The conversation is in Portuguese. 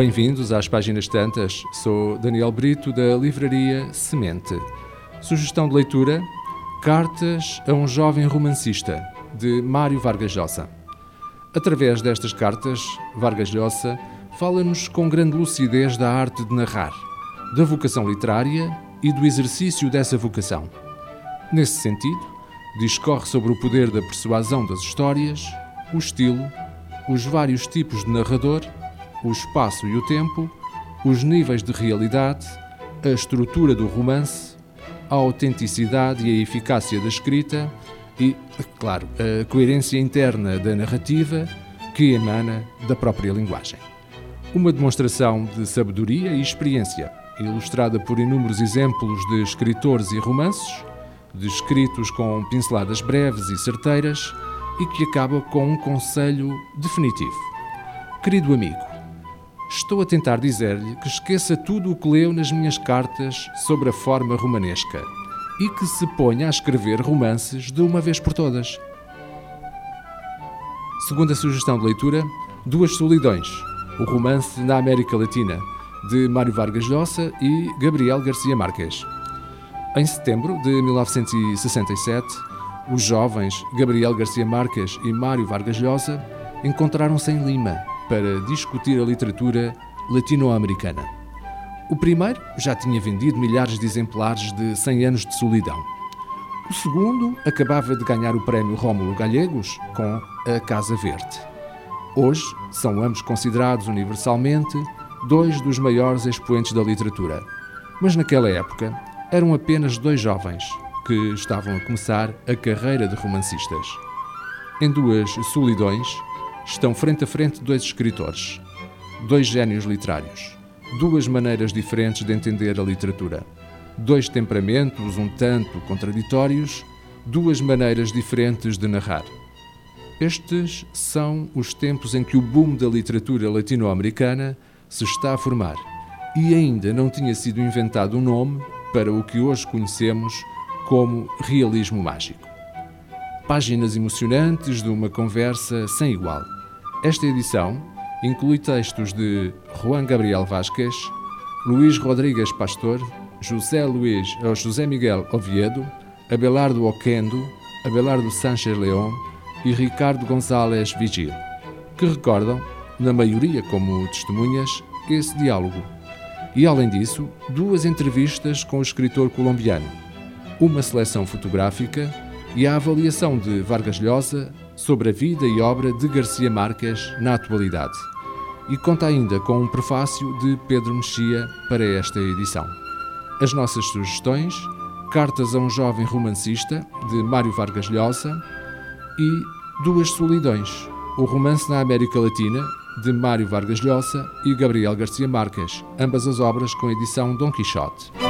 Bem-vindos às Páginas Tantas. Sou Daniel Brito, da livraria Semente. Sugestão de leitura: Cartas a um Jovem Romancista, de Mário Vargas Llosa. Através destas cartas, Vargas Llosa fala-nos com grande lucidez da arte de narrar, da vocação literária e do exercício dessa vocação. Nesse sentido, discorre sobre o poder da persuasão das histórias, o estilo, os vários tipos de narrador o espaço e o tempo, os níveis de realidade, a estrutura do romance, a autenticidade e a eficácia da escrita e, claro, a coerência interna da narrativa que emana da própria linguagem. Uma demonstração de sabedoria e experiência, ilustrada por inúmeros exemplos de escritores e romances, descritos com pinceladas breves e certeiras, e que acaba com um conselho definitivo. Querido amigo, Estou a tentar dizer-lhe que esqueça tudo o que leu nas minhas cartas sobre a forma romanesca e que se ponha a escrever romances de uma vez por todas. Segunda sugestão de leitura: Duas Solidões, o romance na América Latina, de Mário Vargas Llosa e Gabriel Garcia Marques. Em setembro de 1967, os jovens Gabriel Garcia Marques e Mário Vargas Llosa encontraram-se em Lima para discutir a literatura latino-americana. O primeiro já tinha vendido milhares de exemplares de 100 anos de solidão. O segundo acabava de ganhar o prémio Rómulo Gallegos com A Casa Verde. Hoje são ambos considerados universalmente dois dos maiores expoentes da literatura. Mas naquela época eram apenas dois jovens que estavam a começar a carreira de romancistas. Em duas solidões, estão frente a frente dois escritores, dois gênios literários, duas maneiras diferentes de entender a literatura, dois temperamentos um tanto contraditórios, duas maneiras diferentes de narrar. Estes são os tempos em que o boom da literatura latino-americana se está a formar e ainda não tinha sido inventado um nome para o que hoje conhecemos como realismo mágico páginas emocionantes de uma conversa sem igual. Esta edição inclui textos de Juan Gabriel Vázquez, Luís Rodrigues Pastor, José Luís ou José Miguel Oviedo, Abelardo Oquendo, Abelardo Sánchez León e Ricardo González Vigil, que recordam, na maioria como testemunhas, esse diálogo. E além disso, duas entrevistas com o escritor colombiano, uma seleção fotográfica e a avaliação de Vargas Llosa sobre a vida e obra de Garcia Marques na atualidade. E conta ainda com um prefácio de Pedro Mexia para esta edição. As nossas sugestões: Cartas a um Jovem Romancista, de Mário Vargas Llosa, e Duas Solidões, o romance na América Latina, de Mário Vargas Llosa e Gabriel Garcia Marques, ambas as obras com edição Dom Quixote.